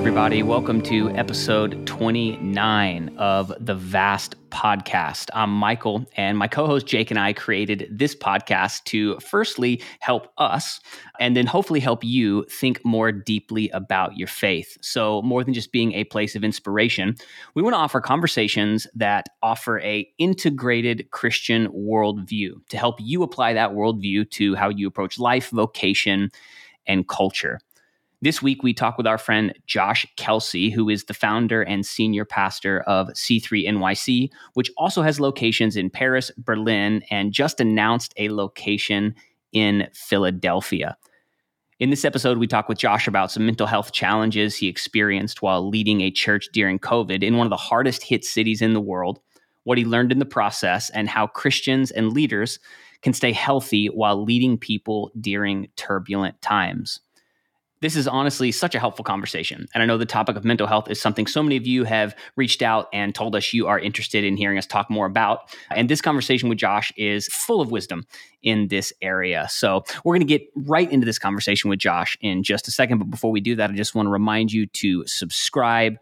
everybody. Welcome to episode 29 of the Vast Podcast. I'm Michael, and my co host Jake and I created this podcast to firstly help us and then hopefully help you think more deeply about your faith. So, more than just being a place of inspiration, we want to offer conversations that offer a integrated Christian worldview to help you apply that worldview to how you approach life, vocation, and culture. This week, we talk with our friend Josh Kelsey, who is the founder and senior pastor of C3 NYC, which also has locations in Paris, Berlin, and just announced a location in Philadelphia. In this episode, we talk with Josh about some mental health challenges he experienced while leading a church during COVID in one of the hardest hit cities in the world, what he learned in the process, and how Christians and leaders can stay healthy while leading people during turbulent times. This is honestly such a helpful conversation. And I know the topic of mental health is something so many of you have reached out and told us you are interested in hearing us talk more about. And this conversation with Josh is full of wisdom in this area. So we're going to get right into this conversation with Josh in just a second. But before we do that, I just want to remind you to subscribe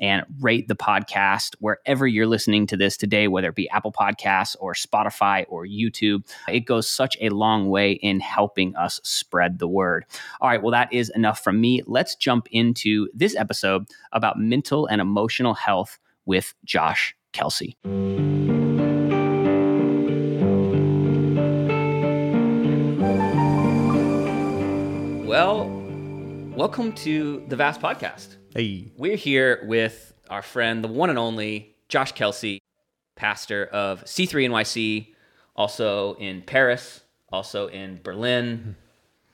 and rate the podcast wherever you're listening to this today, whether it be Apple Podcasts or Spotify or YouTube. It goes such a long way in helping us spread the word. All right, well, that is enough from me. Let's jump into this episode about mental and emotional health with Josh Kelsey. Well, welcome to the Vast Podcast. Hey. We're here with our friend, the one and only Josh Kelsey, pastor of C3 NYC, also in Paris, also in Berlin.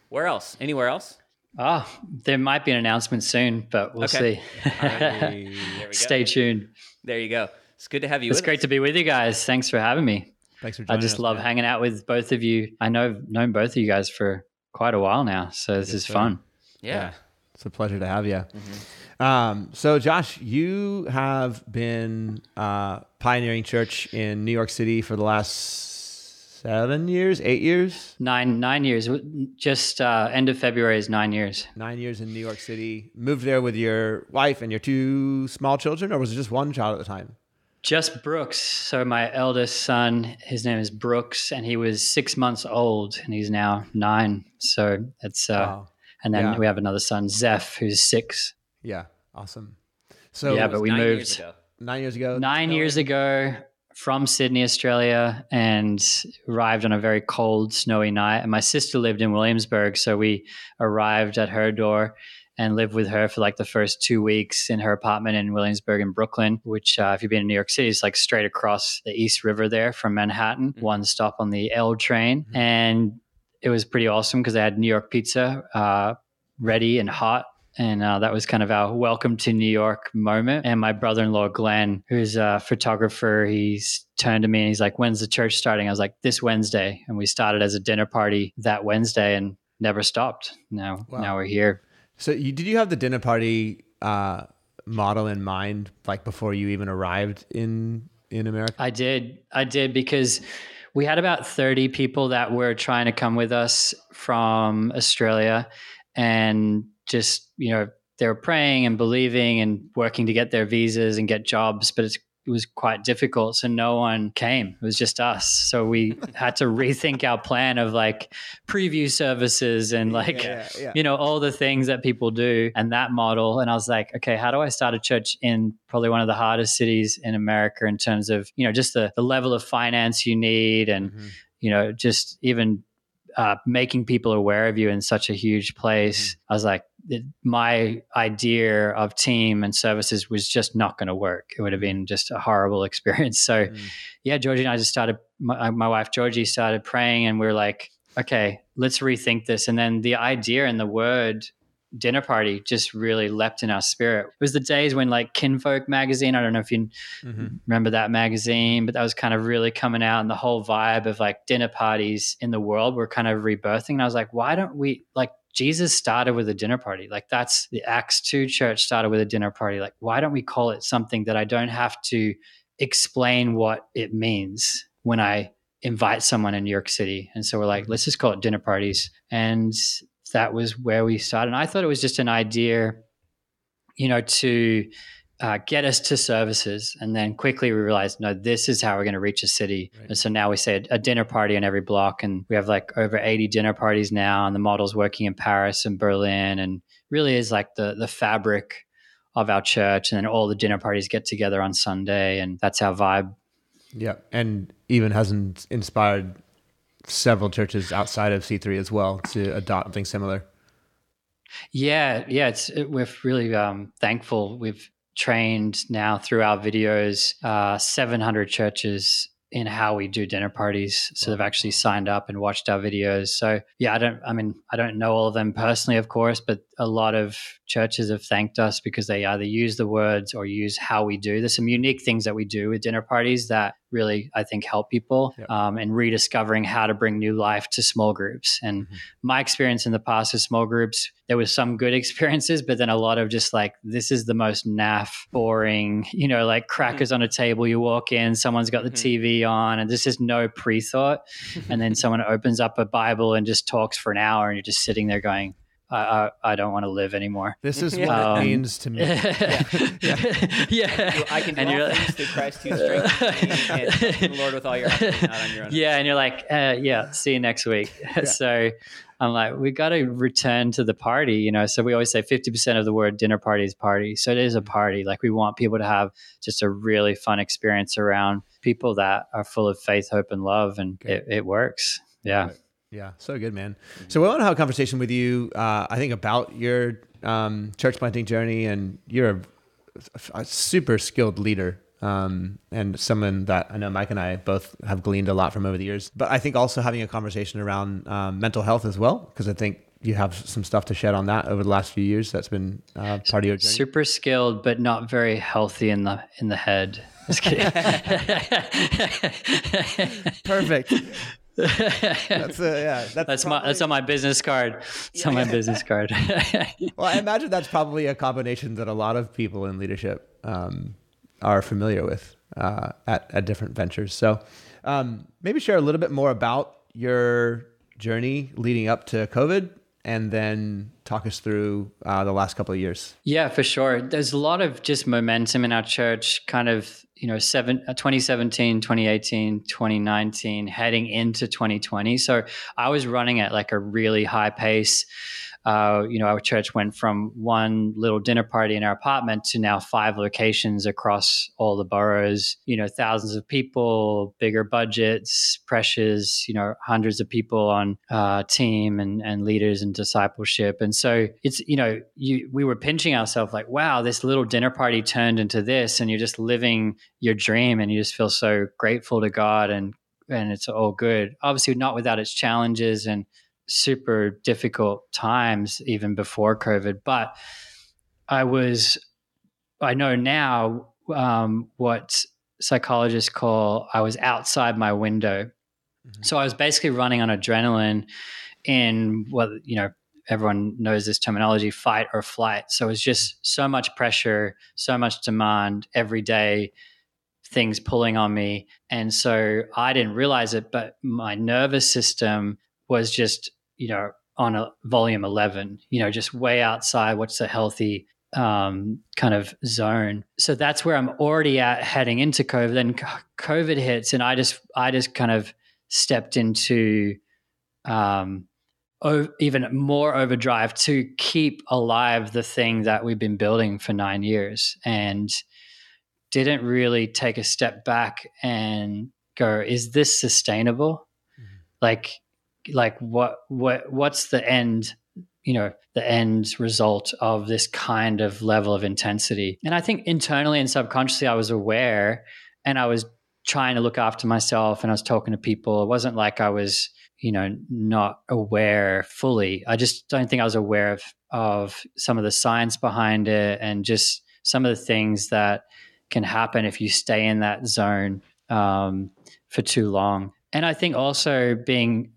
Where else? Anywhere else? Ah, oh, there might be an announcement soon, but we'll okay. see. Stay tuned. There you go. It's good to have you. It's great us. to be with you guys. Thanks for having me. Thanks for joining I just us, love man. hanging out with both of you. I know I've known both of you guys for quite a while now, so this is fun. Yeah. yeah. It's a pleasure to have you. Mm-hmm. Um, so, Josh, you have been uh, pioneering church in New York City for the last seven years, eight years, nine nine years. Just uh, end of February is nine years. Nine years in New York City. Moved there with your wife and your two small children, or was it just one child at the time? Just Brooks. So my eldest son, his name is Brooks, and he was six months old, and he's now nine. So it's uh, wow. and then yeah. we have another son, Zeph, who's six. Yeah. Awesome. So yeah, but we moved years nine years ago. Nine years ago from Sydney, Australia, and arrived on a very cold, snowy night. And my sister lived in Williamsburg, so we arrived at her door and lived with her for like the first two weeks in her apartment in Williamsburg in Brooklyn, which, uh, if you've been in New York City, is like straight across the East River there from Manhattan, mm-hmm. one stop on the L train. Mm-hmm. And it was pretty awesome because they had New York pizza uh, ready and hot and uh, that was kind of our welcome to New York moment. And my brother in law, Glenn, who's a photographer, he's turned to me and he's like, When's the church starting? I was like, This Wednesday. And we started as a dinner party that Wednesday and never stopped. Now, wow. now we're here. So, you, did you have the dinner party uh, model in mind, like before you even arrived in in America? I did. I did because we had about 30 people that were trying to come with us from Australia. And just you know they were praying and believing and working to get their visas and get jobs, but it was quite difficult. So no one came. It was just us. So we had to rethink our plan of like preview services and like, yeah, yeah, yeah. you know, all the things that people do and that model. And I was like, okay, how do I start a church in probably one of the hardest cities in America in terms of, you know, just the, the level of finance you need and, mm-hmm. you know, just even uh, making people aware of you in such a huge place. Mm-hmm. I was like, it, my idea of team and services was just not going to work. It would have been just a horrible experience. So, mm. yeah, Georgie and I just started. My, my wife Georgie started praying, and we are like, okay, let's rethink this. And then the idea and the word dinner party just really leapt in our spirit. It was the days when like Kinfolk magazine, I don't know if you mm-hmm. remember that magazine, but that was kind of really coming out and the whole vibe of like dinner parties in the world were kind of rebirthing. And I was like, why don't we like Jesus started with a dinner party. Like that's the Acts 2 church started with a dinner party. Like, why don't we call it something that I don't have to explain what it means when I invite someone in New York City? And so we're like, let's just call it dinner parties. And that was where we started. And I thought it was just an idea you know, to uh, get us to services. And then quickly we realized, no, this is how we're going to reach a city. Right. And so now we say a, a, dinner party on every block. And we have like over 80 dinner parties now. And the model's working in Paris and Berlin and really is like the, the fabric of our church. And then all the dinner parties get together on Sunday. And that's our vibe. Yeah. And even hasn't inspired several churches outside of C3 as well to adopt something similar. Yeah, yeah, it's it, we're really um, thankful. We've trained now through our videos uh, 700 churches in how we do dinner parties. So they've actually signed up and watched our videos. So yeah, I don't, I mean, I don't know all of them personally, of course, but a lot of churches have thanked us because they either use the words or use how we do. There's some unique things that we do with dinner parties that really, I think, help people yep. um, and rediscovering how to bring new life to small groups. And mm-hmm. my experience in the past with small groups, there was some good experiences, but then a lot of just like, this is the most naff, boring, you know, like crackers mm-hmm. on a table. You walk in, someone's got the mm-hmm. TV on, and there's just no pre thought. and then someone opens up a Bible and just talks for an hour, and you're just sitting there going, I, I, I don't want to live anymore. This is what um, it means to me. yeah. yeah. yeah. I can do and all things through Christ who strengthens me. And Lord with all your heart, not on your own. Yeah, and you're like, uh, yeah, see you next week. Yeah. so I'm like, we got to return to the party, you know. So we always say 50% of the word dinner party is party. So it is a party. Like we want people to have just a really fun experience around people that are full of faith, hope, and love, and it, it works. Yeah. Right. Yeah, so good, man. So we want to have a conversation with you. Uh, I think about your um, church planting journey, and you're a, a super skilled leader, um, and someone that I know Mike and I both have gleaned a lot from over the years. But I think also having a conversation around um, mental health as well, because I think you have some stuff to shed on that over the last few years. That's been uh, part of your journey. Super skilled, but not very healthy in the in the head. Perfect that's a, yeah. That's, that's probably, my that's on my business card. It's yeah. on my business card. well, I imagine that's probably a combination that a lot of people in leadership um, are familiar with uh, at at different ventures. So um, maybe share a little bit more about your journey leading up to COVID and then talk us through uh, the last couple of years. Yeah, for sure. There's a lot of just momentum in our church, kind of, you know, seven, uh, 2017, 2018, 2019, heading into 2020. So I was running at like a really high pace uh, you know, our church went from one little dinner party in our apartment to now five locations across all the boroughs. You know, thousands of people, bigger budgets, pressures. You know, hundreds of people on uh, team and and leaders and discipleship. And so it's you know, you we were pinching ourselves like, wow, this little dinner party turned into this, and you're just living your dream, and you just feel so grateful to God and and it's all good. Obviously, not without its challenges and super difficult times even before COVID. But I was, I know now um, what psychologists call I was outside my window. Mm-hmm. So I was basically running on adrenaline in what, you know, everyone knows this terminology fight or flight. So it was just so much pressure, so much demand every day, things pulling on me. And so I didn't realize it, but my nervous system was just, you know, on a volume 11, you know, just way outside what's a healthy um, kind of zone. So that's where I'm already at heading into COVID. Then COVID hits, and I just, I just kind of stepped into um, o- even more overdrive to keep alive the thing that we've been building for nine years, and didn't really take a step back and go, "Is this sustainable?" Mm-hmm. Like like what what what's the end you know the end result of this kind of level of intensity? And i think internally and subconsciously i was aware and i was trying to look after myself and i was talking to people. It wasn't like i was you know not aware fully. I just don't think i was aware of of some of the science behind it and just some of the things that can happen if you stay in that zone um, for too long. And i think also being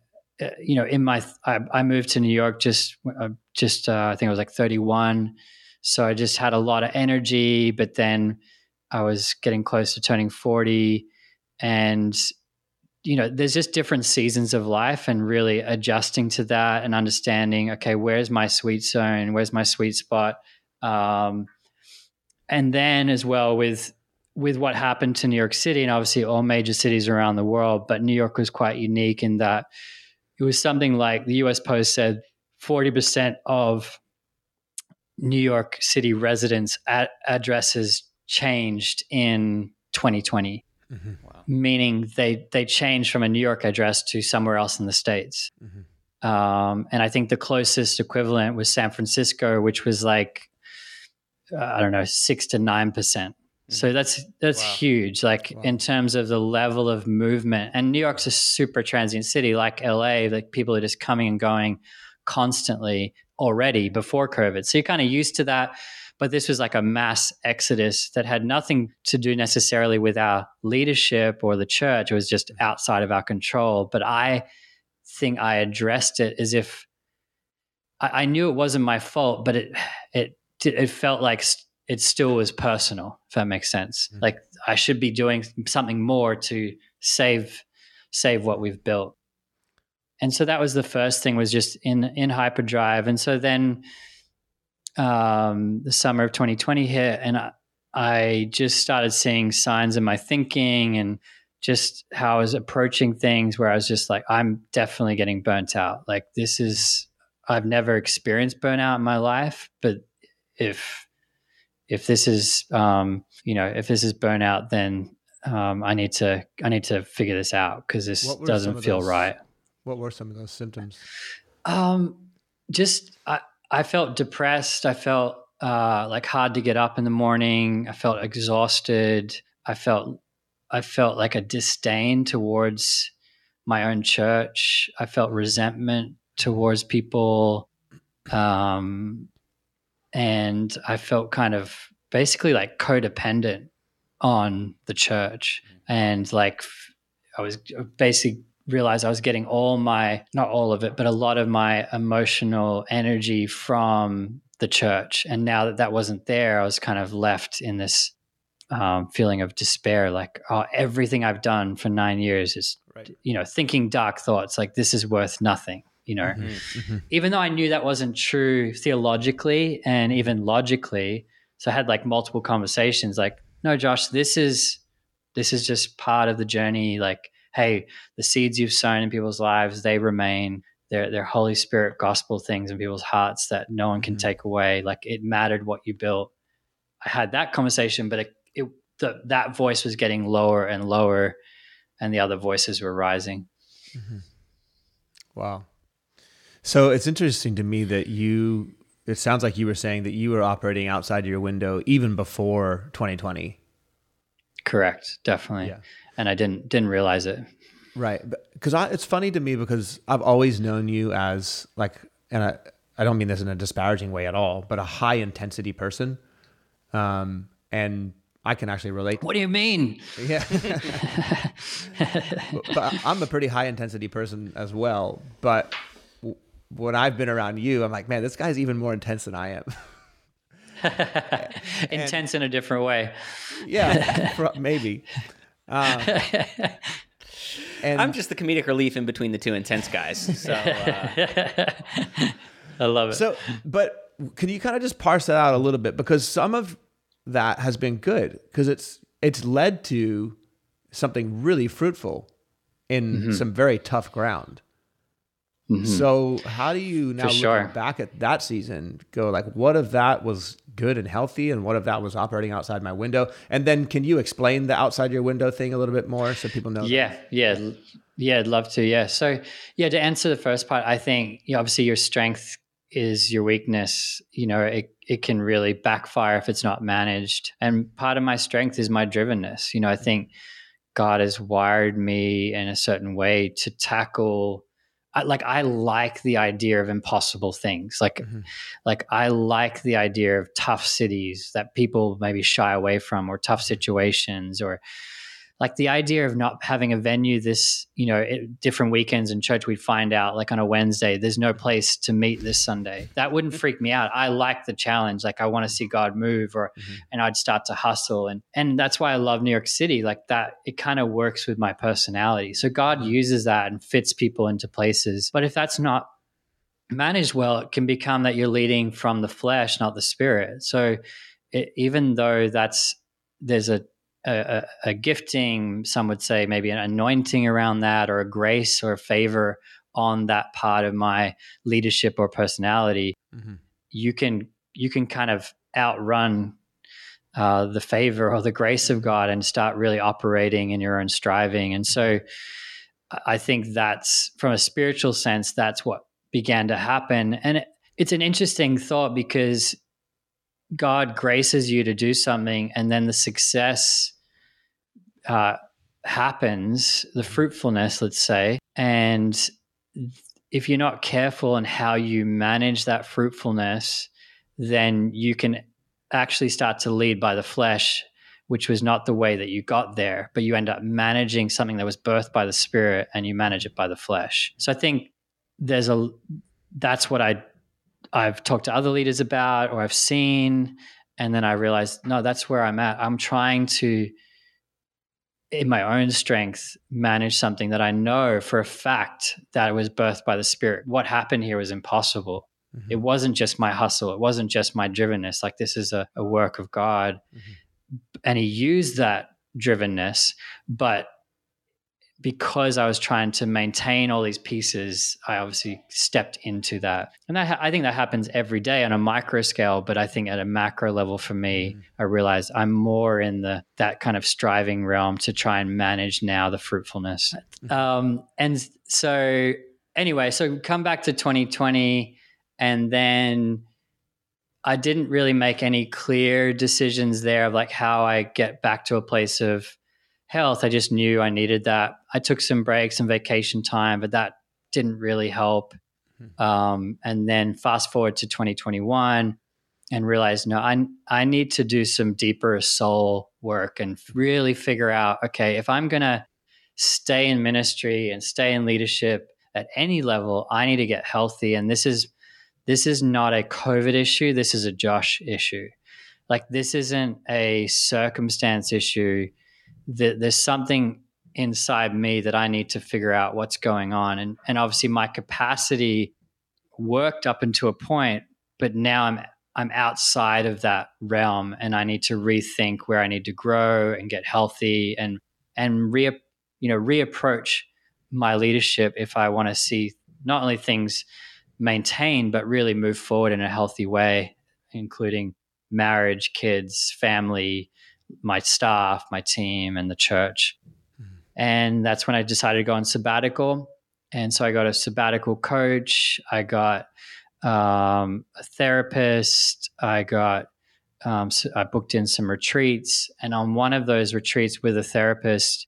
you know, in my, I, I, moved to New York just, uh, just, uh, I think I was like 31. So I just had a lot of energy, but then I was getting close to turning 40 and, you know, there's just different seasons of life and really adjusting to that and understanding, okay, where's my sweet zone? Where's my sweet spot? Um, and then as well with with what happened to New York City and obviously all major cities around the world, but New York was quite unique in that it was something like the US Post said 40% of New York City residents' ad- addresses changed in 2020. Mm-hmm. Wow. Meaning they they changed from a New York address to somewhere else in the states, mm-hmm. um, and I think the closest equivalent was San Francisco, which was like uh, I don't know six to nine percent. So mm-hmm. that's that's wow. huge, like wow. in terms of the level of movement. And New York's a super transient city, like LA. Like people are just coming and going constantly already before COVID. So you're kind of used to that but this was like a mass exodus that had nothing to do necessarily with our leadership or the church. It was just outside of our control. But I think I addressed it as if I, I knew it wasn't my fault, but it it it felt like it still was personal. If that makes sense, mm-hmm. like I should be doing something more to save save what we've built. And so that was the first thing was just in in hyperdrive. And so then um, the summer of 2020 hit, and I, I just started seeing signs in my thinking and just how I was approaching things where I was just like, I'm definitely getting burnt out. Like, this is, I've never experienced burnout in my life, but if, if this is, um, you know, if this is burnout, then um, I need to, I need to figure this out because this doesn't feel those, right. What were some of those symptoms? Um, just, I, I felt depressed. I felt uh, like hard to get up in the morning. I felt exhausted. I felt I felt like a disdain towards my own church. I felt resentment towards people, um, and I felt kind of basically like codependent on the church, and like I was basically realized I was getting all my, not all of it, but a lot of my emotional energy from the church. And now that that wasn't there, I was kind of left in this um, feeling of despair like, oh, everything I've done for nine years is, right. you know, thinking dark thoughts like this is worth nothing. You know, mm-hmm. Mm-hmm. even though I knew that wasn't true theologically and even logically, so I had like multiple conversations like, no, Josh, this is this is just part of the journey. Like hey, the seeds you've sown in people's lives, they remain. They're, they're Holy Spirit gospel things in people's hearts that no one can mm-hmm. take away. Like it mattered what you built. I had that conversation, but it, it the, that voice was getting lower and lower, and the other voices were rising. Mm-hmm. Wow. So it's interesting to me that you. It sounds like you were saying that you were operating outside your window even before 2020. Correct. Definitely. Yeah and I didn't didn't realize it. Right, because it's funny to me because I've always known you as like, and I I don't mean this in a disparaging way at all, but a high intensity person, um, and I can actually relate. What do you mean? Yeah, but, I'm a pretty high intensity person as well. But when I've been around you, I'm like, man, this guy's even more intense than I am. intense and, in a different way. Yeah, maybe. Um, and I'm just the comedic relief in between the two intense guys. So uh, I love it. So, but can you kind of just parse that out a little bit because some of that has been good because it's it's led to something really fruitful in mm-hmm. some very tough ground. Mm-hmm. So how do you now sure. looking back at that season go like what if that was good and healthy and what if that was operating outside my window? And then can you explain the outside your window thing a little bit more so people know? Yeah, that? yeah. Yeah, I'd love to. Yeah. So, yeah, to answer the first part, I think you know, obviously your strength is your weakness. You know, it it can really backfire if it's not managed. And part of my strength is my drivenness. You know, I think God has wired me in a certain way to tackle I, like I like the idea of impossible things. Like, mm-hmm. like I like the idea of tough cities that people maybe shy away from, or tough situations, or like the idea of not having a venue this you know it, different weekends in church we'd find out like on a wednesday there's no place to meet this sunday. That wouldn't mm-hmm. freak me out. I like the challenge. Like i want to see god move or mm-hmm. and i'd start to hustle. And and that's why i love new york city. Like that it kind of works with my personality. So god mm-hmm. uses that and fits people into places. But if that's not managed well it can become that you're leading from the flesh not the spirit. So it, even though that's there's a, a, a gifting, some would say maybe an anointing around that, or a grace or a favor on that part of my leadership or personality, mm-hmm. you can you can kind of outrun uh, the favor or the grace of God and start really operating in your own striving. And so, I think that's from a spiritual sense, that's what began to happen. And it, it's an interesting thought because God graces you to do something, and then the success uh, happens, the fruitfulness, let's say, and if you're not careful in how you manage that fruitfulness, then you can actually start to lead by the flesh, which was not the way that you got there, but you end up managing something that was birthed by the spirit and you manage it by the flesh. So I think there's a that's what I I've talked to other leaders about or I've seen and then I realized no that's where I'm at. I'm trying to in my own strength manage something that I know for a fact that it was birthed by the spirit. What happened here was impossible. Mm-hmm. It wasn't just my hustle. It wasn't just my drivenness. Like this is a, a work of God. Mm-hmm. And he used that drivenness, but because I was trying to maintain all these pieces, I obviously stepped into that. And that, I think that happens every day on a micro scale, but I think at a macro level for me, mm-hmm. I realized I'm more in the that kind of striving realm to try and manage now the fruitfulness. Mm-hmm. Um, and so anyway, so come back to 2020 and then I didn't really make any clear decisions there of like how I get back to a place of health. I just knew I needed that. I took some breaks and vacation time, but that didn't really help. Mm-hmm. Um, and then fast forward to 2021 and realized, no, I, I need to do some deeper soul work and really figure out, okay, if I'm going to stay in ministry and stay in leadership at any level, I need to get healthy. And this is, this is not a COVID issue. This is a Josh issue. Like this isn't a circumstance issue that there's something inside me that I need to figure out what's going on. And and obviously my capacity worked up into a point, but now I'm I'm outside of that realm and I need to rethink where I need to grow and get healthy and and re you know reapproach my leadership if I want to see not only things maintained but really move forward in a healthy way, including marriage, kids, family, my staff, my team, and the church. Mm-hmm. And that's when I decided to go on sabbatical. And so I got a sabbatical coach. I got um, a therapist. I got um, so I booked in some retreats, and on one of those retreats with a therapist,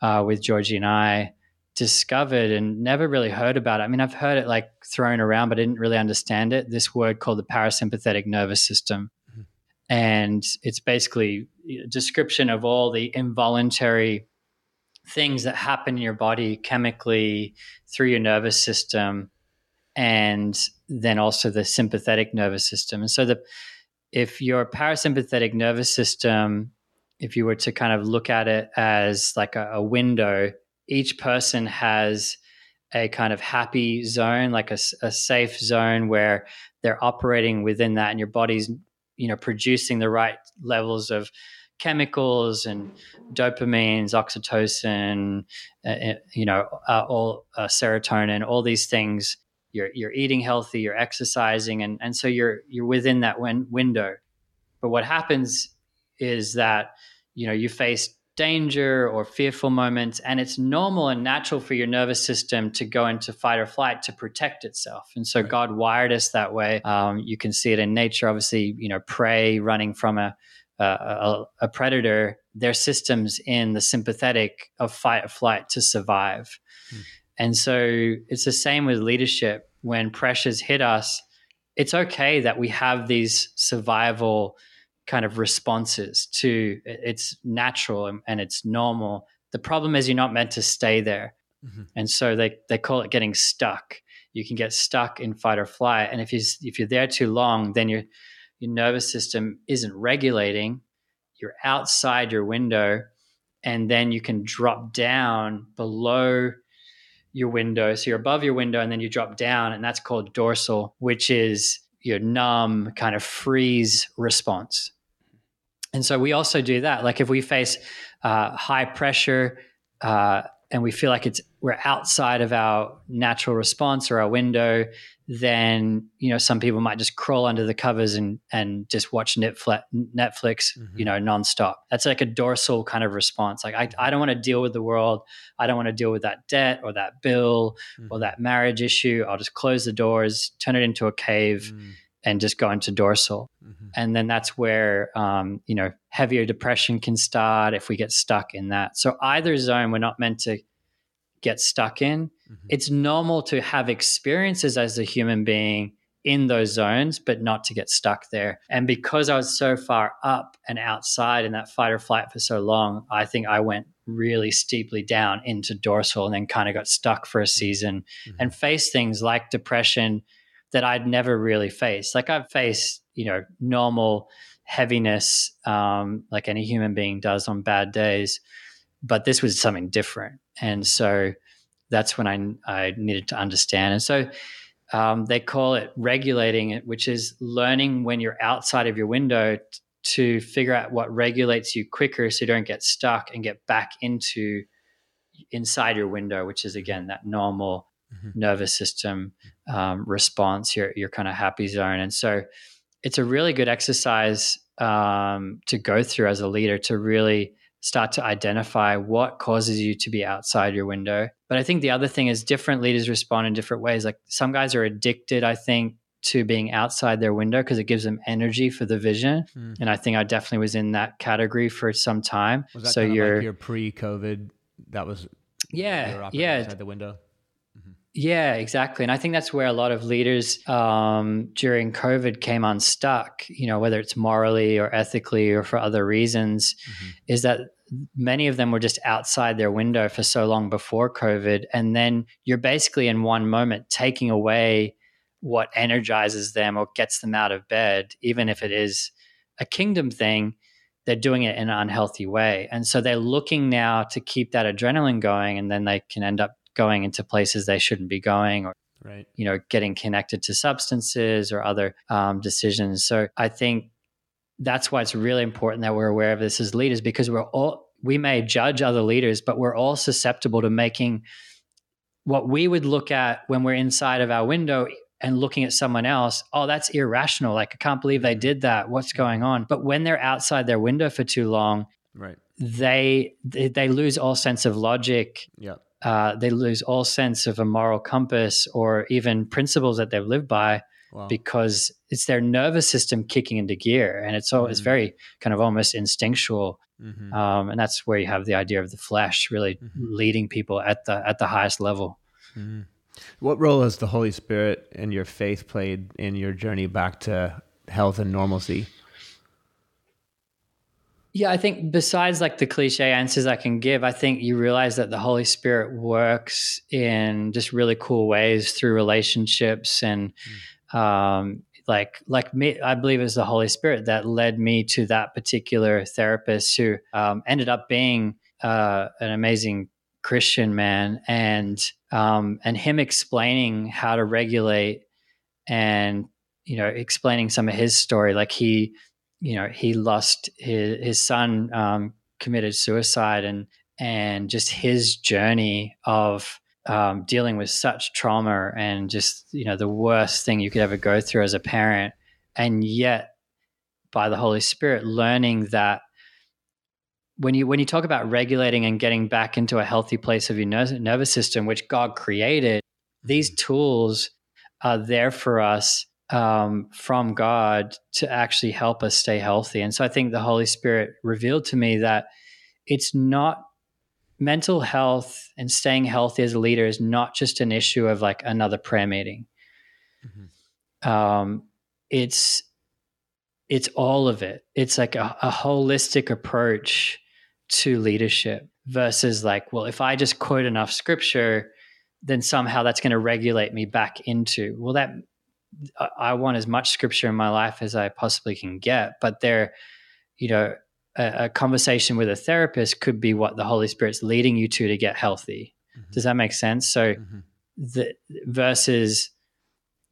uh, with Georgie and I, discovered and never really heard about it. I mean, I've heard it like thrown around, but I didn't really understand it. This word called the parasympathetic nervous system, mm-hmm. and it's basically description of all the involuntary things that happen in your body chemically through your nervous system and then also the sympathetic nervous system. And so the if your parasympathetic nervous system if you were to kind of look at it as like a, a window each person has a kind of happy zone like a, a safe zone where they're operating within that and your body's you know producing the right levels of chemicals and dopamines, oxytocin, uh, uh, you know, uh, all uh, serotonin, all these things. You're you're eating healthy, you're exercising, and and so you're you're within that win- window. But what happens is that you know you face danger or fearful moments, and it's normal and natural for your nervous system to go into fight or flight to protect itself. And so right. God wired us that way. Um, you can see it in nature. Obviously, you know, prey running from a a, a, predator, their systems in the sympathetic of fight or flight to survive. Mm. And so it's the same with leadership. When pressures hit us, it's okay that we have these survival kind of responses to it's natural and, and it's normal. The problem is you're not meant to stay there. Mm-hmm. And so they, they call it getting stuck. You can get stuck in fight or flight. And if you if you're there too long, then you're your nervous system isn't regulating, you're outside your window, and then you can drop down below your window. So you're above your window, and then you drop down, and that's called dorsal, which is your numb kind of freeze response. And so we also do that. Like if we face uh, high pressure uh, and we feel like it's we're outside of our natural response or our window, then you know some people might just crawl under the covers and and just watch Netflix, Netflix mm-hmm. you know, nonstop. That's like a dorsal kind of response. Like I, I don't want to deal with the world. I don't want to deal with that debt or that bill mm-hmm. or that marriage issue. I'll just close the doors, turn it into a cave. Mm-hmm and just go into dorsal. Mm-hmm. And then that's where, um, you know, heavier depression can start if we get stuck in that. So either zone, we're not meant to get stuck in. Mm-hmm. It's normal to have experiences as a human being in those zones, but not to get stuck there. And because I was so far up and outside in that fight or flight for so long, I think I went really steeply down into dorsal and then kind of got stuck for a season mm-hmm. and faced things like depression that I'd never really faced. Like I've faced, you know, normal heaviness, um, like any human being does on bad days, but this was something different. And so that's when I, I needed to understand. And so um, they call it regulating it, which is learning when you're outside of your window t- to figure out what regulates you quicker so you don't get stuck and get back into inside your window, which is again that normal mm-hmm. nervous system um, response, your your kind of happy zone, and so it's a really good exercise um, to go through as a leader to really start to identify what causes you to be outside your window. But I think the other thing is different leaders respond in different ways. Like some guys are addicted, I think, to being outside their window because it gives them energy for the vision. Mm. And I think I definitely was in that category for some time. so you're like your pre-COVID. That was yeah, yeah, outside the window. Yeah, exactly. And I think that's where a lot of leaders um, during COVID came unstuck, you know, whether it's morally or ethically or for other reasons, mm-hmm. is that many of them were just outside their window for so long before COVID. And then you're basically in one moment taking away what energizes them or gets them out of bed, even if it is a kingdom thing. They're doing it in an unhealthy way. And so they're looking now to keep that adrenaline going, and then they can end up going into places they shouldn't be going or right. you know getting connected to substances or other um, decisions so i think that's why it's really important that we're aware of this as leaders because we're all we may judge other leaders but we're all susceptible to making what we would look at when we're inside of our window and looking at someone else, oh, that's irrational. Like, I can't believe they did that. What's going on? But when they're outside their window for too long, right, they they, they lose all sense of logic. Yeah uh, they lose all sense of a moral compass or even principles that they've lived by wow. because it's their nervous system kicking into gear and it's all mm-hmm. it's very kind of almost instinctual mm-hmm. um, and that's where you have the idea of the flesh really mm-hmm. leading people at the at the highest level mm-hmm. what role has the holy spirit and your faith played in your journey back to health and normalcy yeah, I think besides like the cliche answers I can give, I think you realize that the Holy Spirit works in just really cool ways through relationships and mm. um, like like me. I believe it was the Holy Spirit that led me to that particular therapist who um, ended up being uh, an amazing Christian man, and um, and him explaining how to regulate and you know explaining some of his story, like he you know he lost his, his son um, committed suicide and and just his journey of um, dealing with such trauma and just you know the worst thing you could ever go through as a parent. And yet by the holy spirit learning that when you when you talk about regulating and getting back into a healthy place of your nervous system which god created these tools are there for us um, from God to actually help us stay healthy. And so I think the Holy Spirit revealed to me that it's not mental health and staying healthy as a leader is not just an issue of like another prayer meeting. Mm-hmm. Um, it's it's all of it. It's like a, a holistic approach to leadership versus like, well, if I just quote enough scripture, then somehow that's going to regulate me back into. Well, that I want as much scripture in my life as I possibly can get. But there, you know, a, a, conversation with a therapist could be what the Holy Spirit's leading you to to get healthy. Mm-hmm. Does that make sense? So, mm-hmm. the versus,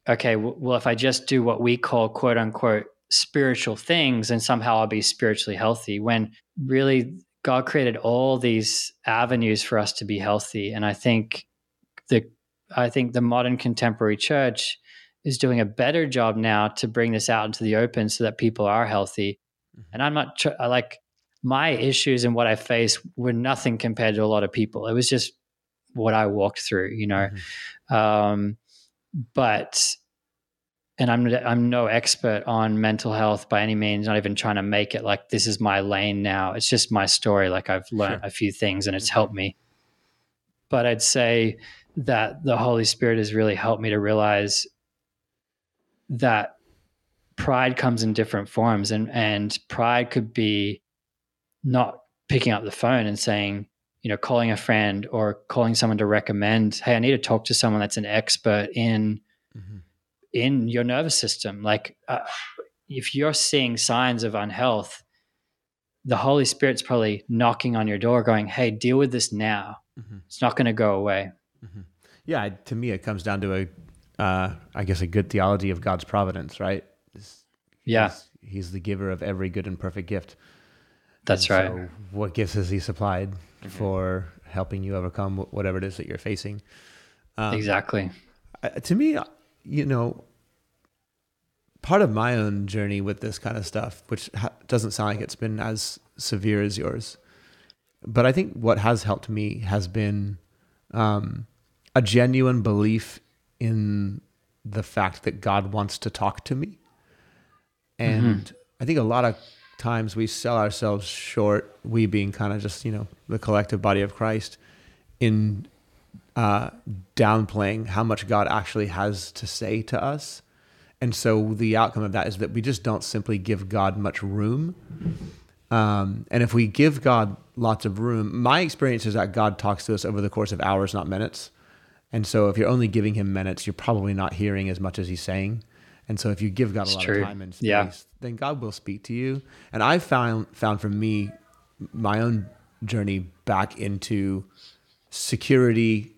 okay, well, if I just do what we call quote unquote spiritual things and somehow I'll be spiritually healthy when really God created all these avenues for us to be healthy. And I think the I think the modern contemporary church is doing a better job now to bring this out into the open so that people are healthy. Mm-hmm. And I'm not tr- like my issues and what I face were nothing compared to a lot of people. It was just what I walked through, you know. Mm-hmm. Um, but and I'm I'm no expert on mental health by any means. Not even trying to make it like this is my lane now. It's just my story. Like I've learned sure. a few things and it's mm-hmm. helped me. But I'd say that the Holy Spirit has really helped me to realize that pride comes in different forms, and and pride could be not picking up the phone and saying, you know, calling a friend or calling someone to recommend, hey, I need to talk to someone that's an expert in mm-hmm in your nervous system. Like uh, if you're seeing signs of unhealth, the Holy Spirit's probably knocking on your door, going, "Hey, deal with this now. Mm-hmm. It's not going to go away." Mm-hmm. Yeah, to me, it comes down to a, uh, I guess, a good theology of God's providence, right? He's, yeah, he's, he's, the giver of every good and perfect gift. That's and right. So what gifts has He supplied mm-hmm. for helping you overcome whatever it is that you're facing? Um, exactly. to me, you know, part of my own journey with this kind of stuff, which ha- doesn't sound like it's been as severe as yours, but I think what has helped me has been um, a genuine belief in the fact that God wants to talk to me. And mm-hmm. I think a lot of times we sell ourselves short, we being kind of just, you know, the collective body of Christ, in uh, downplaying how much God actually has to say to us. And so the outcome of that is that we just don't simply give God much room. Um, and if we give God lots of room, my experience is that God talks to us over the course of hours, not minutes. And so if you're only giving him minutes, you're probably not hearing as much as he's saying. And so if you give God a lot true. of time and space, yeah. then God will speak to you. And I've found found for me my own journey back into security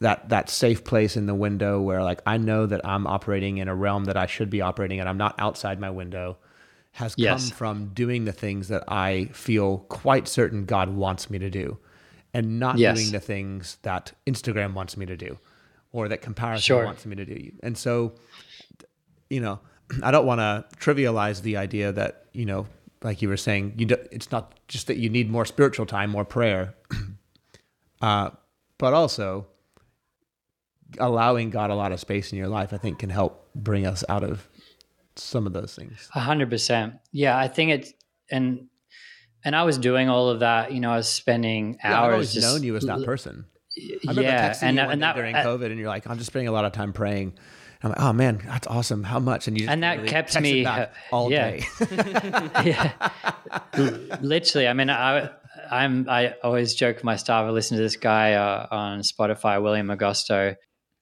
that that safe place in the window where like I know that I'm operating in a realm that I should be operating and I'm not outside my window has yes. come from doing the things that I feel quite certain God wants me to do and not yes. doing the things that Instagram wants me to do or that comparison sure. wants me to do. And so you know, I don't want to trivialize the idea that, you know, like you were saying, you do, it's not just that you need more spiritual time, more prayer. uh, but also allowing God a lot of space in your life, I think can help bring us out of some of those things. A hundred percent. Yeah. I think it's, and, and I was doing all of that, you know, I was spending hours. Yeah, I've always just, known you as that person. I yeah. and, and that, during COVID and you're like, I'm just spending a lot of time praying. I'm like, oh man, that's awesome. How much? And you and that really kept me uh, all yeah. day. yeah, literally. I mean, I I'm I always joke with my staff. I listen to this guy uh, on Spotify, William Augusto,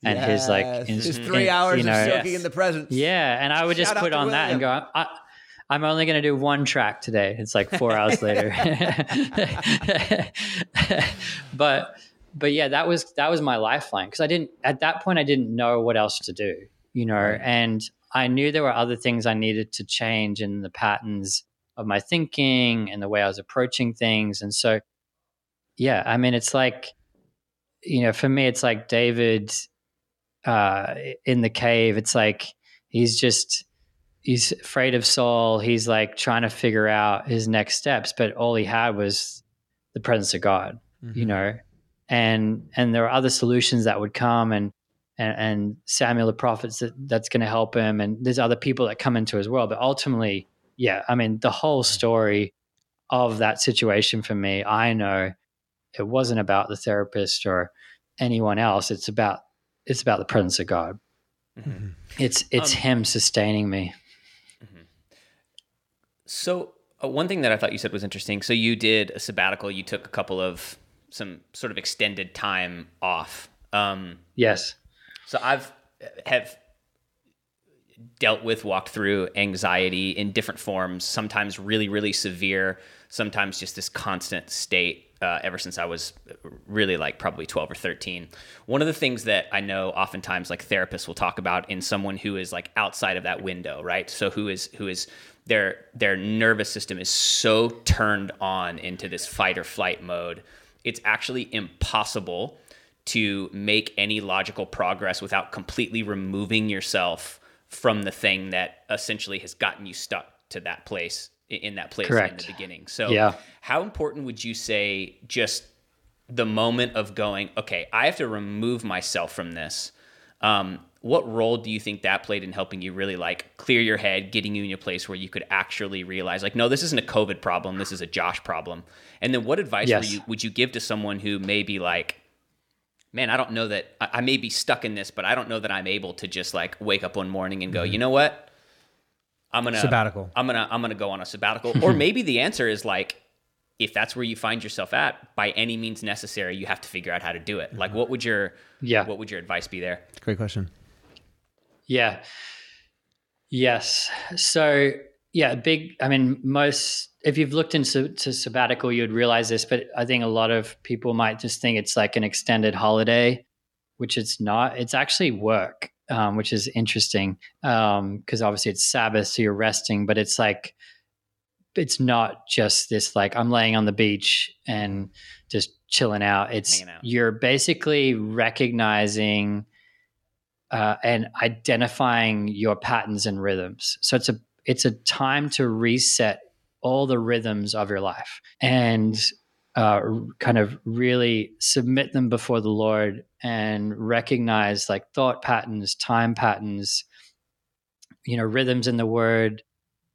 and yes. his like in, his three in, hours you know, of soaking yes. in the presence. Yeah, and I would Shout just put on that and go. I, I'm only going to do one track today. It's like four hours later. but but yeah, that was that was my lifeline because I didn't at that point I didn't know what else to do, you know, right. and I knew there were other things I needed to change in the patterns of my thinking and the way I was approaching things, and so yeah, I mean, it's like you know, for me, it's like David uh, in the cave. It's like he's just he's afraid of Saul. He's like trying to figure out his next steps, but all he had was the presence of God, mm-hmm. you know. And and there are other solutions that would come, and and, and Samuel the prophet that, that's going to help him, and there's other people that come into his world. But ultimately, yeah, I mean, the whole story of that situation for me, I know it wasn't about the therapist or anyone else. It's about it's about the presence of God. Mm-hmm. It's it's um, Him sustaining me. So uh, one thing that I thought you said was interesting. So you did a sabbatical. You took a couple of some sort of extended time off. Um, yes. So I've have dealt with, walked through anxiety in different forms, sometimes really, really severe, sometimes just this constant state uh, ever since I was really like probably 12 or 13. One of the things that I know oftentimes like therapists will talk about in someone who is like outside of that window, right? So who is who is their their nervous system is so turned on into this fight or flight mode, it's actually impossible to make any logical progress without completely removing yourself from the thing that essentially has gotten you stuck to that place in that place Correct. in the beginning. So, yeah. how important would you say just the moment of going, okay, I have to remove myself from this? Um, what role do you think that played in helping you really like clear your head, getting you in a place where you could actually realize, like, no, this isn't a COVID problem, this is a Josh problem? And then, what advice yes. you, would you give to someone who may be like, man, I don't know that I, I, may be stuck in this, but I don't know that I'm able to just like wake up one morning and go, mm-hmm. you know what? I'm gonna sabbatical. I'm gonna I'm gonna go on a sabbatical. or maybe the answer is like, if that's where you find yourself at, by any means necessary, you have to figure out how to do it. Like, what would your yeah what would your advice be there? Great question. Yeah. Yes. So yeah, big. I mean, most if you've looked into to sabbatical, you'd realize this, but I think a lot of people might just think it's like an extended holiday, which it's not. It's actually work um, which is interesting because um, obviously it's Sabbath, so you're resting, but it's like it's not just this like I'm laying on the beach and just chilling out. It's out. you're basically recognizing uh, and identifying your patterns and rhythms. So it's a it's a time to reset all the rhythms of your life and uh, kind of really submit them before the Lord and recognize like thought patterns, time patterns, you know, rhythms in the word,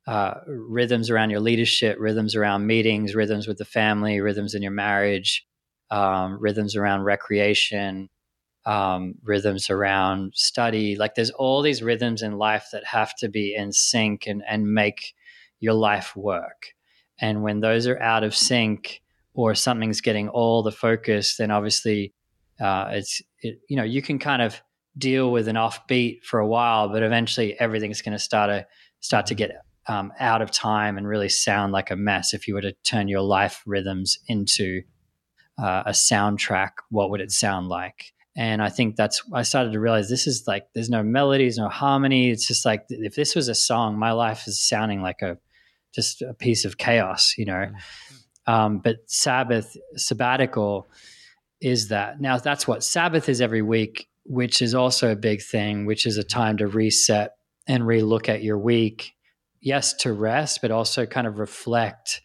uh, rhythms around your leadership, rhythms around meetings, rhythms with the family, rhythms in your marriage, um, rhythms around recreation, um, rhythms around study. Like there's all these rhythms in life that have to be in sync and, and make your life work. And when those are out of sync or something's getting all the focus, then obviously uh, it's it, you know you can kind of deal with an offbeat for a while, but eventually everything's going to start to start to get um, out of time and really sound like a mess. If you were to turn your life rhythms into uh, a soundtrack, what would it sound like? And I think that's I started to realize this is like there's no melodies, no harmony. It's just like if this was a song, my life is sounding like a just a piece of chaos, you know. Mm-hmm. Um, but Sabbath, sabbatical, is that. Now, that's what Sabbath is every week, which is also a big thing, which is a time to reset and relook at your week. Yes, to rest, but also kind of reflect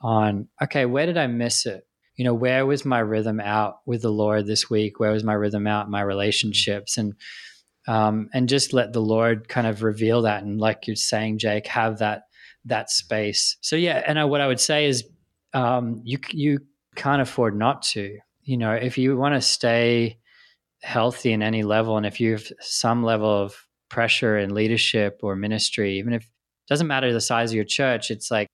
on, okay, where did I miss it? You know, where was my rhythm out with the Lord this week? Where was my rhythm out in my relationships? And um, and just let the Lord kind of reveal that, and like you're saying, Jake, have that that space. So yeah, and I, what I would say is, um, you you can't afford not to you know, if you want to stay healthy in any level, and if you have some level of pressure in leadership or ministry, even if it doesn't matter the size of your church, it's like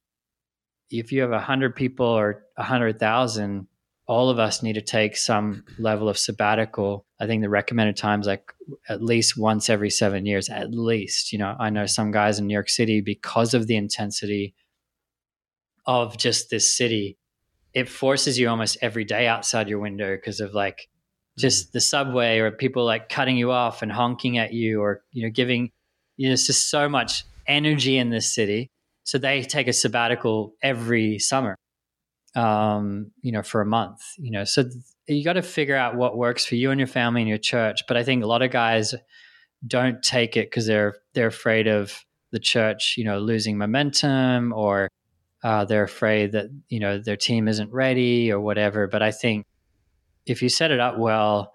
if you have a hundred people or a hundred thousand, all of us need to take some level of sabbatical. I think the recommended times like at least once every seven years, at least. You know, I know some guys in New York City because of the intensity of just this city it forces you almost every day outside your window because of like just mm. the subway or people like cutting you off and honking at you or you know giving you know it's just so much energy in this city so they take a sabbatical every summer um you know for a month you know so th- you got to figure out what works for you and your family and your church but i think a lot of guys don't take it because they're they're afraid of the church you know losing momentum or uh, they're afraid that you know their team isn't ready or whatever. But I think if you set it up well,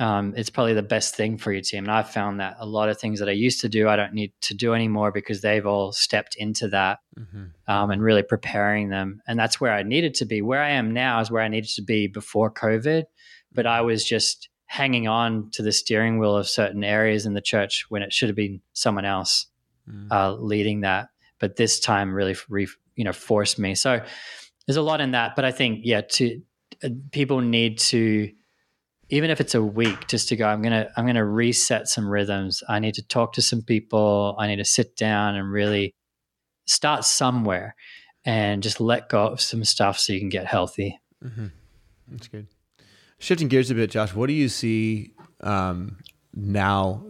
um, it's probably the best thing for your team. And I've found that a lot of things that I used to do, I don't need to do anymore because they've all stepped into that mm-hmm. um, and really preparing them. And that's where I needed to be. Where I am now is where I needed to be before COVID, but I was just hanging on to the steering wheel of certain areas in the church when it should have been someone else mm. uh, leading that. But this time really re- you know forced me. So there's a lot in that, but I think yeah, to uh, people need to even if it's a week, just to go, I'm gonna I'm gonna reset some rhythms. I need to talk to some people. I need to sit down and really start somewhere, and just let go of some stuff so you can get healthy. Mm-hmm. That's good. Shifting gears a bit, Josh, what do you see um, now?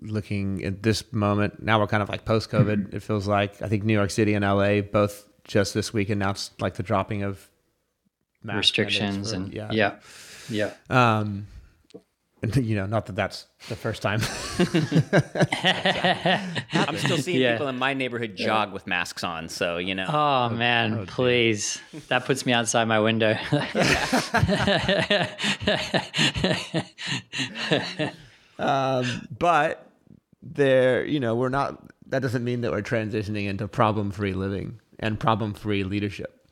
Looking at this moment, now we're kind of like post COVID. Mm-hmm. It feels like I think New York City and LA both just this week announced like the dropping of restrictions for, and yeah, yeah, yeah. Um, you know, not that that's the first time. I'm still seeing yeah. people in my neighborhood jog with masks on, so you know. Oh man, oh, please! That puts me outside my window. um, but there, you know, we're not. That doesn't mean that we're transitioning into problem-free living and problem-free leadership.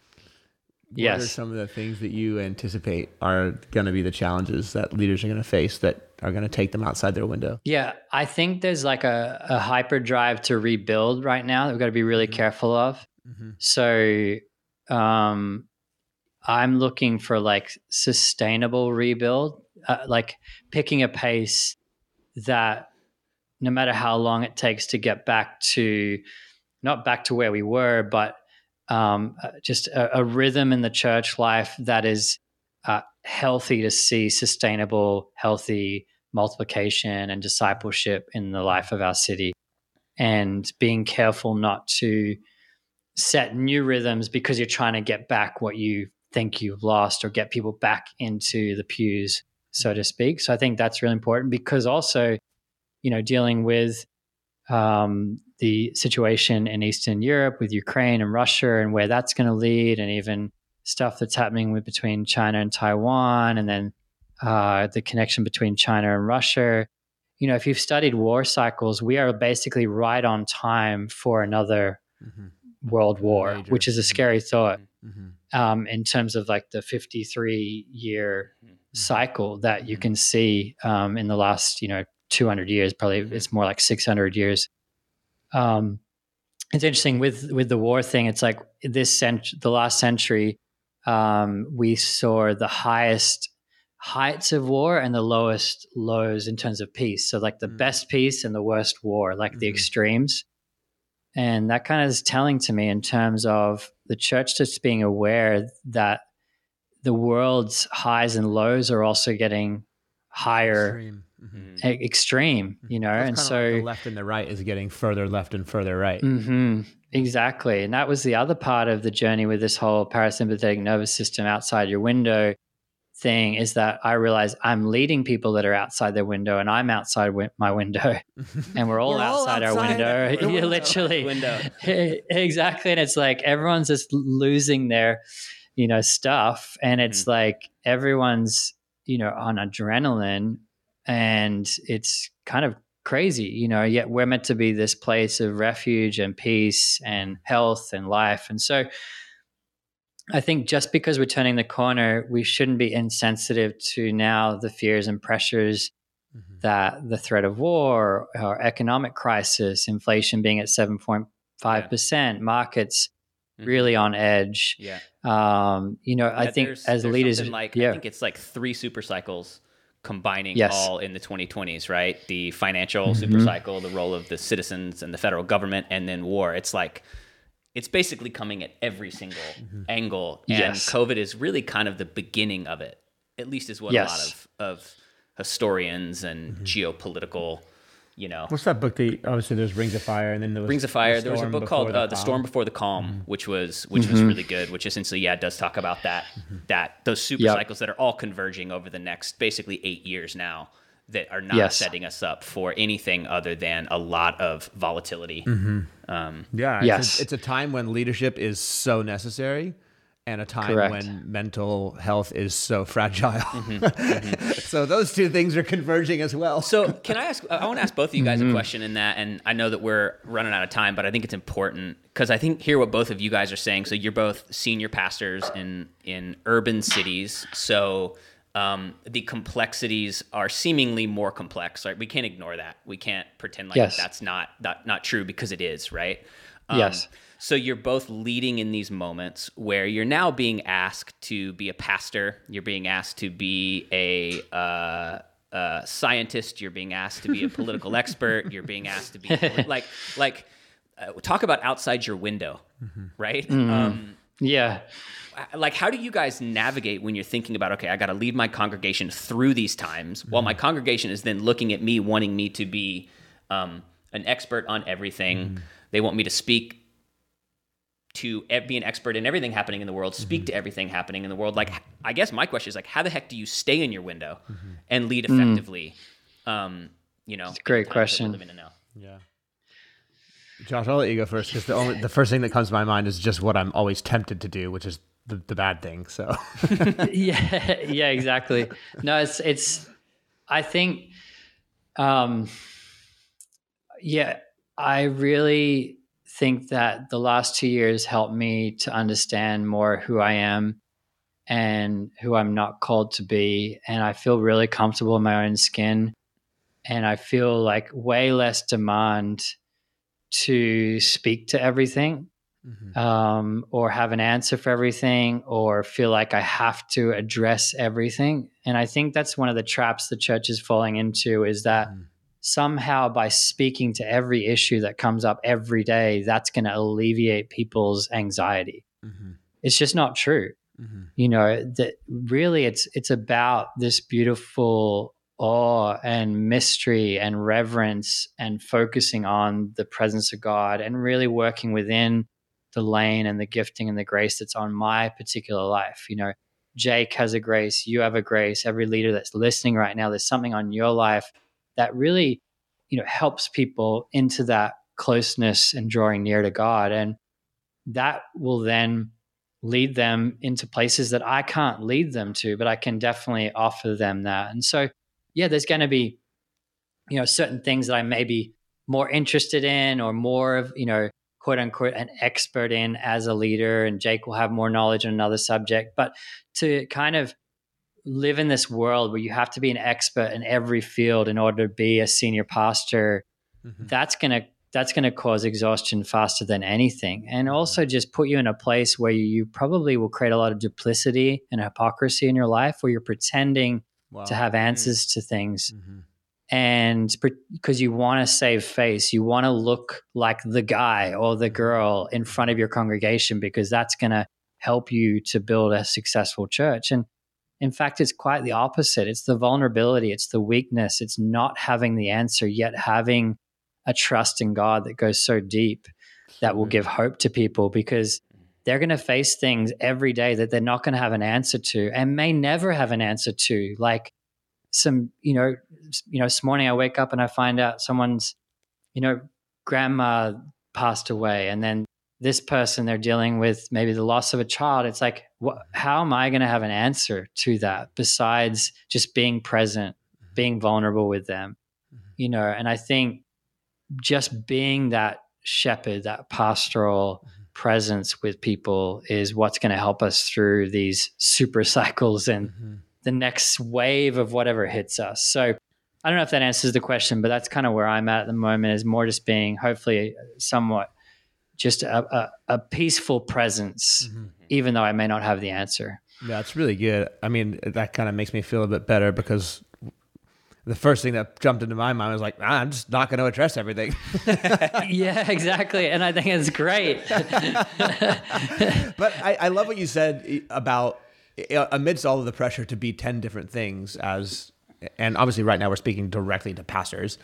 What yes. are some of the things that you anticipate are going to be the challenges that leaders are going to face that are going to take them outside their window? Yeah, I think there's like a, a hyper drive to rebuild right now that we've got to be really mm-hmm. careful of. Mm-hmm. So, um, I'm looking for like sustainable rebuild, uh, like picking a pace that no matter how long it takes to get back to not back to where we were, but um, uh, just a, a, rhythm in the church life that is uh, healthy to see sustainable, healthy multiplication and discipleship in the life of our city, and being careful not to set new rhythms because you're trying to get back what you think you've lost or get people back into the pews, so to speak. So I think that's really important because also, you know, dealing with um, the situation in Eastern Europe with Ukraine and Russia and where that's going to lead, and even stuff that's happening with between China and Taiwan, and then uh, the connection between China and Russia. You know, if you've studied war cycles, we are basically right on time for another mm-hmm. world war, Major. which is a scary thought mm-hmm. um, in terms of like the 53 year mm-hmm. cycle that you mm-hmm. can see um, in the last, you know, 200 years. Probably it's more like 600 years um, it's interesting with with the war thing. It's like this cent- the last century, um, we saw the highest heights of war and the lowest lows in terms of peace. So like the mm. best peace and the worst war, like mm-hmm. the extremes. And that kind of is telling to me in terms of the church just being aware that the world's highs and lows are also getting higher Extreme mm-hmm. extreme, you know, and so like the left and the right is getting further left and further right. Mm-hmm. Exactly, and that was the other part of the journey with this whole parasympathetic nervous system outside your window thing is that I realize I'm leading people that are outside their window and I'm outside wi- my window and we're all, we're outside, all outside, our window. you literally window. exactly. And it's like everyone's just losing their, you know, stuff. And it's mm-hmm. like everyone's, you know, on adrenaline and it's kind of crazy you know yet we're meant to be this place of refuge and peace and health and life and so i think just because we're turning the corner we shouldn't be insensitive to now the fears and pressures mm-hmm. that the threat of war or economic crisis inflation being at 7.5% yeah. markets mm-hmm. really on edge yeah um, you know yeah, i think as leaders like yeah. i think it's like three super cycles combining yes. all in the 2020s, right? The financial mm-hmm. super cycle, the role of the citizens and the federal government, and then war. It's like it's basically coming at every single mm-hmm. angle, and yes. COVID is really kind of the beginning of it. At least is what yes. a lot of of historians and mm-hmm. geopolitical you know. What's that book? The obviously there's Rings of Fire, and then there was Rings of Fire. The there was a book called the, uh, the, Storm Before the Calm, mm-hmm. which was which mm-hmm. was really good. Which essentially, yeah, does talk about that mm-hmm. that those super yep. cycles that are all converging over the next basically eight years now that are not yes. setting us up for anything other than a lot of volatility. Mm-hmm. Um, yeah, yes, it's a, it's a time when leadership is so necessary and a time Correct. when mental health is so fragile. Mm-hmm, mm-hmm. so those two things are converging as well. so can I ask? I want to ask both of you guys mm-hmm. a question in that, and I know that we're running out of time, but I think it's important because I think hear what both of you guys are saying. So you're both senior pastors in in urban cities, so um, the complexities are seemingly more complex. Right? We can't ignore that. We can't pretend like Yes. that's not that, not true because it is. Right? Um, Yes. So you're both leading in these moments where you're now being asked to be a pastor. You're being asked to be a uh, uh, scientist. You're being asked to be a political expert. You're being asked to be like like uh, talk about outside your window, right? Um, Yeah. like how do you guys navigate when you're thinking about okay i got to lead my congregation through these times while my congregation is then looking at me wanting me to be um, an expert on everything they want me to speak to be an expert in everything happening in the world speak to everything happening in the world like i guess my question is like how the heck do you stay in your window and lead effectively um, you know it's a great in times that we're question. now? Yeah. Josh, I'll let you go first because the only the first thing that comes to my mind is just what I'm always tempted to do, which is the, the bad thing. So yeah, yeah, exactly. No, it's it's. I think, um, yeah, I really think that the last two years helped me to understand more who I am and who I'm not called to be, and I feel really comfortable in my own skin, and I feel like way less demand to speak to everything um, or have an answer for everything or feel like I have to address everything. And I think that's one of the traps the church is falling into is that somehow by speaking to every issue that comes up every day, that's going to alleviate people's anxiety. Mm-hmm. It's just not true. Mm-hmm. You know, that really it's it's about this beautiful awe and mystery and reverence and focusing on the presence of God and really working within the lane and the gifting and the grace that's on my particular life. You know, Jake has a grace, you have a grace, every leader that's listening right now, there's something on your life that really, you know, helps people into that closeness and drawing near to God. And that will then lead them into places that I can't lead them to, but I can definitely offer them that. And so, yeah, there's going to be, you know, certain things that I may be more interested in or more of, you know, quote unquote, an expert in as a leader. And Jake will have more knowledge on another subject. But to kind of live in this world where you have to be an expert in every field in order to be a senior pastor, mm-hmm. that's going to that's going to cause exhaustion faster than anything. And mm-hmm. also just put you in a place where you probably will create a lot of duplicity and hypocrisy in your life where you're pretending wow. to have mm. answers to things. Mm-hmm. And because you want to save face you want to look like the guy or the girl in front of your congregation because that's going to help you to build a successful church. And in fact it's quite the opposite. It's the vulnerability it's the weakness it's not having the answer yet having a trust in god that goes so deep that will mm-hmm. give hope to people because they're going to face things every day that they're not going to have an answer to and may never have an answer to. Like some you know you know this morning i wake up and i find out someone's you know grandma passed away and then this person they're dealing with maybe the loss of a child it's like what, how am i going to have an answer to that besides just being present mm-hmm. being vulnerable with them? Mm-hmm. You know and i think just being that shepherd that pastoral mm-hmm. presence with people is what's going to help us through these super cycles and the next wave of whatever hits us. So I don't know if that answers the question, but that's kind of where I'm at at the moment is more just being hopefully somewhat just a, a, a peaceful presence, even though I may not have the answer. Yeah, it's really good. I mean, that kind of makes me feel a bit better because the first thing that jumped into my mind was like, ah, I'm just not going to address everything. yeah, exactly. And I think it's great. but I, I love what you said about uh, amidst all of the pressure to be 10 different things as and obviously right now we're speaking directly to pastors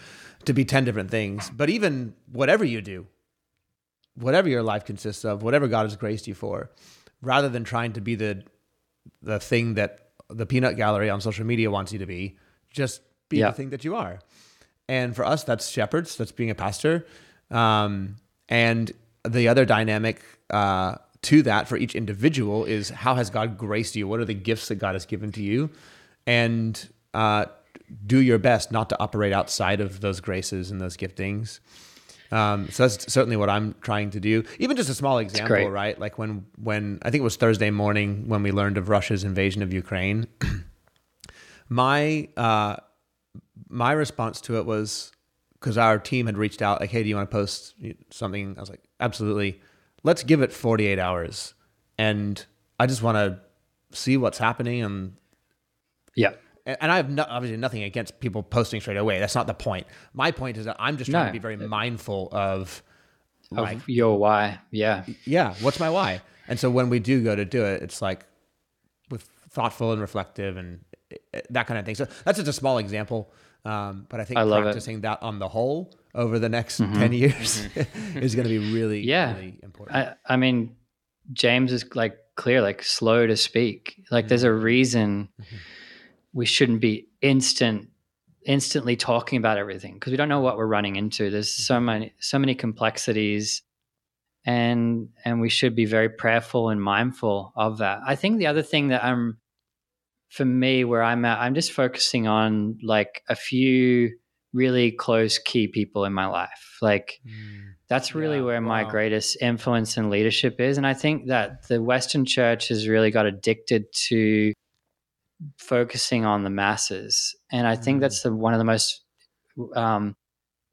to be 10 different things but even whatever you do whatever your life consists of whatever god has graced you for rather than trying to be the the thing that the peanut gallery on social media wants you to be just be Yeah. the thing that you are. And for us that's shepherds that's being a pastor. Um, and the other dynamic uh, to that for each individual is how has god graced you? What are the gifts that god has given to you? And uh, do your best not to operate outside of those graces and those giftings um, so that's certainly what I'm trying to do. Even just a small example, right? Like when when I think it was Thursday morning when we learned of Russia's invasion of Ukraine. My uh, my response to it was because our team had reached out like, "Hey, do you want to post something?" I was like, "Absolutely. Let's give it 48 hours." And I just want to see what's happening and yeah. And I have no, obviously nothing against people posting straight away. That's not the point. My point is that I'm just trying No. to be very mindful of, Of like, your why. Yeah. yeah, what's my why? And so when we do go to do it, it's like with thoughtful and reflective and uh, that kind of thing. So that's just a small example. Um, but I think I love it. practicing that on the whole over the next mm-hmm. 10 years mm-hmm. is going to be really, Yeah. really important. I, I mean, James is like clear, like slow to speak. Like there's a mm-hmm. reason we shouldn't be instant, instantly talking about everything because we don't know what we're running into. There's so many, so many complexities, and and we should be very prayerful and mindful of that. I think the other thing that I'm, for me, where I'm at, I'm just focusing on like a few really close key people in my life, like Mm. that's really Yeah, where my wow. greatest influence and leadership is and i think that the western church has really got addicted to focusing on the masses and i think Mm. that's the one of the most um,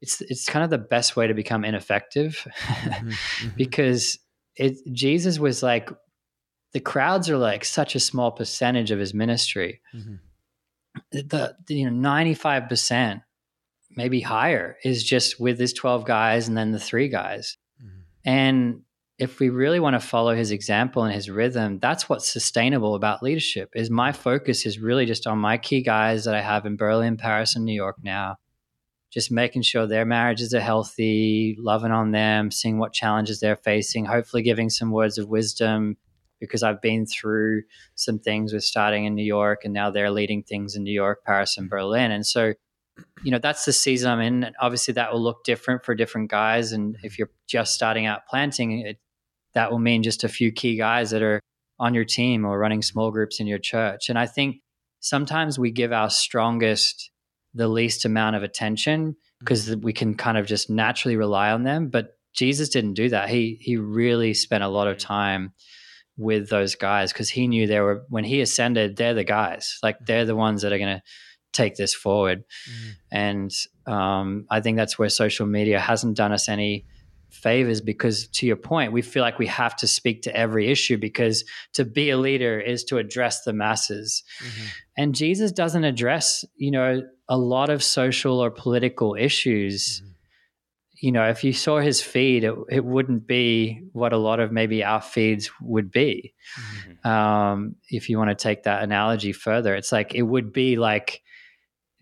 it's it's kind of the best way to become ineffective Mhm, mhm. because it jesus was like the crowds are like such a small percentage of his ministry Mhm. the, the you know 95% maybe higher is just with his 12 guys and then the three guys Mhm. and if we really want to follow his example and his rhythm that's what's sustainable about leadership is my focus is really just on my key guys that i have in berlin paris and new york now. Just making sure their marriages are healthy loving on them seeing what challenges they're facing hopefully giving some words of wisdom because i've been through some things with starting in new york and now they're leading things in new york paris and berlin. And so you know that's the season i'm in obviously that will look different for different guys and if you're just starting out planting it that will mean just a few key guys that are on your team or running small groups in your church. And i think sometimes we give our strongest the least amount of attention because we can kind of just naturally rely on them but jesus didn't do that. He he really spent a lot of time with those guys because he knew they were when he ascended they're the guys. Like they're the ones that are going to take this forward. Mhm. and um, I think that's where social media hasn't done us any favors because, to your point, we feel like we have to speak to every issue because to be a leader is to address the masses. Mhm. And Jesus doesn't address, you know, a lot of social or political issues. Mhm. You know, if you saw his feed, it, it wouldn't be what a lot of maybe our feeds would be um, if you want to take that analogy further, it's like it would be like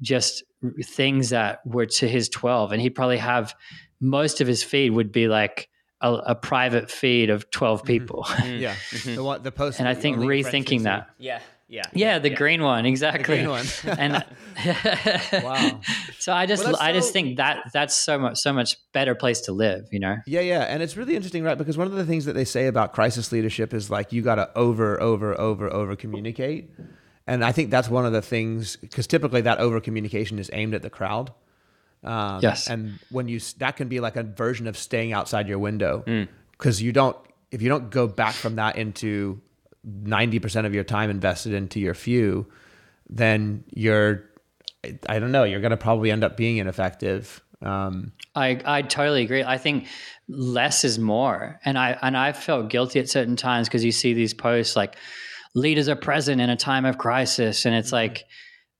just things that were to his 12. And he'd probably have most of his feed would be like a, a private feed of 12 people. Mm. Yeah. Mhm. The one, the post. and I think only friends can rethinking that. Yeah. Yeah. Yeah, the green one, exactly. The exactly. green one. and Wow. so I just Well, that's I just think that that's so much so much better place to live, you know. Yeah, yeah, and it's really interesting, right? Because one of the things that they say about crisis leadership is like you got to over, over, over, over communicate, and I think that's one of the things because typically that over communication is aimed at the crowd. Um, Yes. and when you that can be like a version of staying outside your window because you don't if you don't go back from that into ninety percent of your time invested into your few, then you're I- I don't know you're going to probably end up being ineffective. Um, I I totally agree. I think less is more, and I and I felt guilty at certain times because you see these posts like leaders are present in a time of crisis, and it's like,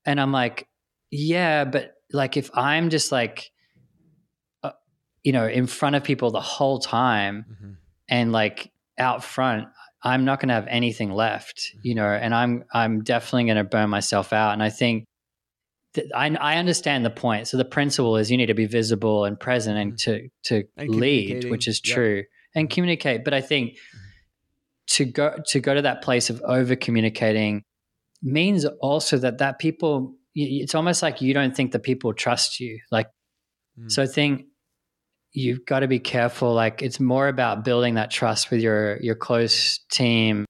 and I'm like, yeah, but like if I'm just like, uh, you know, in front of people the whole time, mhm. and like out front i'm not going to have anything left you know and i'm i'm definitely going to burn myself out and i think that I, I understand the point so the principle is you need to be visible and present and to to Mm-hmm. And lead which is yeah. true and communicate but i think to go to go to that place of over communicating means also that that people it's almost like you don't think the people trust you like Mm. so i think you've got to be careful like it's more about building that trust with your your close team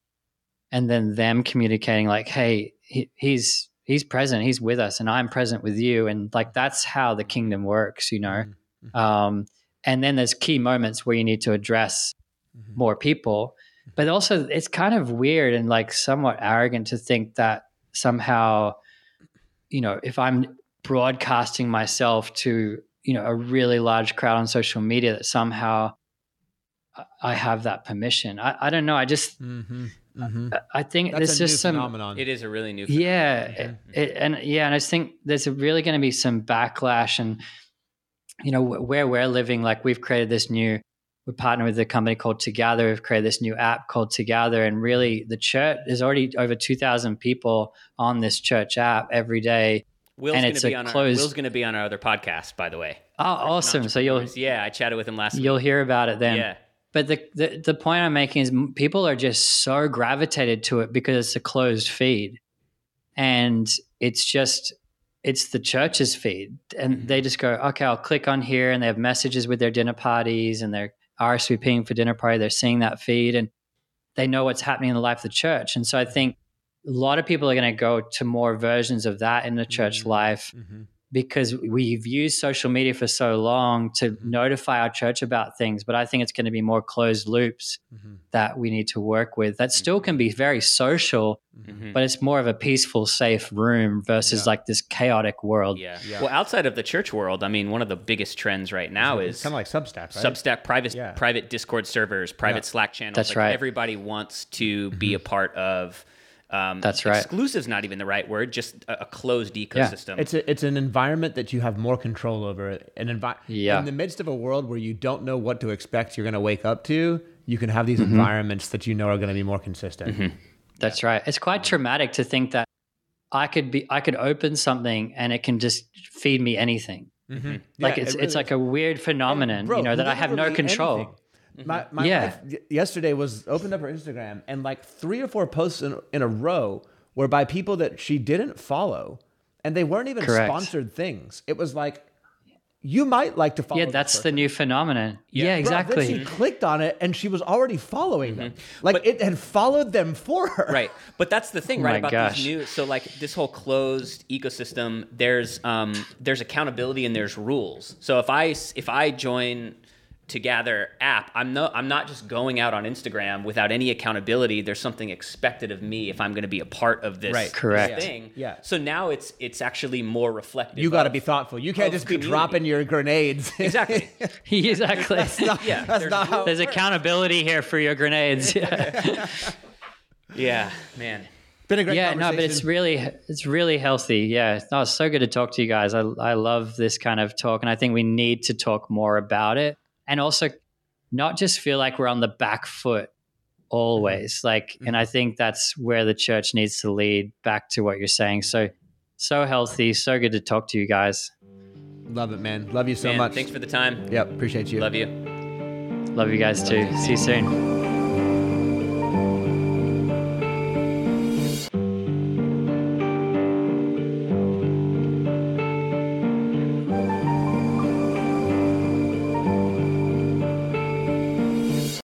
and then them communicating like hey he, he's he's present he's with us and i'm present with you and like that's how the kingdom works you know Mhm. um and then there's key moments where you need to address Mhm. more people but also it's kind of weird and like somewhat arrogant to think that somehow you know, if I'm broadcasting myself to, you know, a really large crowd on social media that somehow I have that permission. I, I don't know. I just, Mm-hmm. Mm-hmm. I think That's there's a new just some, phenomenon. It is a really new. yeah, phenomenon. it, it- and yeah, and I just think there's really going to be some backlash, and you know where we're living, like we've created this new, we partner with a company called Together. We've created this new app called Together, and really the church there's already over two thousand people on this church app every day. Will's and going it's to be a on closed- our, Will's going to be on our other podcast, by the way. Oh, awesome! So you'll yeah, I chatted with him last you'll week. hear about it then. Yeah, But the, the the point I'm making is people are just so gravitated to it because it's a closed feed, and it's just it's the church's feed, and Mhm. they just go, okay, I'll click on here, and they have messages with their dinner parties, and they're RSVPing for dinner party. They're seeing that feed, and they know what's happening in the life of the church. And so I think a lot of people are going to go to more versions of that in the church Mhm. life Mm-hmm. Because we've used social media for so long to Mhm. notify our church about things. But I think it's going to be more closed loops Mm-hmm. that we need to work with. That still can be very social, Mhm. but it's more of a peaceful, safe room versus Yeah. like this chaotic world. yeah, Yeah. Well, outside of the church world, I mean, one of the biggest trends right now is kind of like Substack, right? Substack, private Yeah. private Discord servers, private Yeah. Slack channels. That's like right. Everybody wants to be a part of. Um, That's right. Exclusive's not even the right word. Just a, a closed ecosystem. It's a, it's an environment that you have more control over. An envi- Yeah. In the midst of a world where you don't know what to expect, you're going to wake up to. You can have these Mm-hmm. environments that you know are going to be more consistent. That's right. It's quite traumatic to think that I could be I could open something and it can just feed me anything. Mm-hmm. Like it's it's like a weird phenomenon, you know, that I have no control. My, my Yeah. wife y- yesterday was opened up her Instagram and like three or four posts in, in a row were by people that she didn't follow, and they weren't even Correct. sponsored things. It was like you might like to follow. Yeah, this that's the new phenomenon. Yeah. Yeah, Bro, exactly. Then she clicked on it and she was already following them. Like But- it had followed them for her. right but that's the thing Oh right my about gosh. these new so like this whole closed ecosystem there's um there's accountability and there's rules so if I if i join together app i'm no i'm not just going out on instagram without any accountability there's something expected of me if i'm going to be a part of this, Right. Correct. thing Yeah. so now it's it's actually more reflective You got to be thoughtful. You can't of just be community. dropping your grenades. exactly exactly. yeah That's there's not how. There's accountability here for your grenades. Yeah, yeah man Been a great yeah no, but it's really it's really healthy. Yeah, no, it's so good to talk to you guys. I I love this kind of talk, and I think we need to talk more about it, and also not just feel like we're on the back foot mm-hmm. always. Like, and mm-hmm. I think that's where the church needs to lead back to what you're saying. So, so healthy, so good to talk to you guys. Love it, man. Love you so Man, much. thanks for the time Yep, appreciate you. love you Love you guys too. See you soon.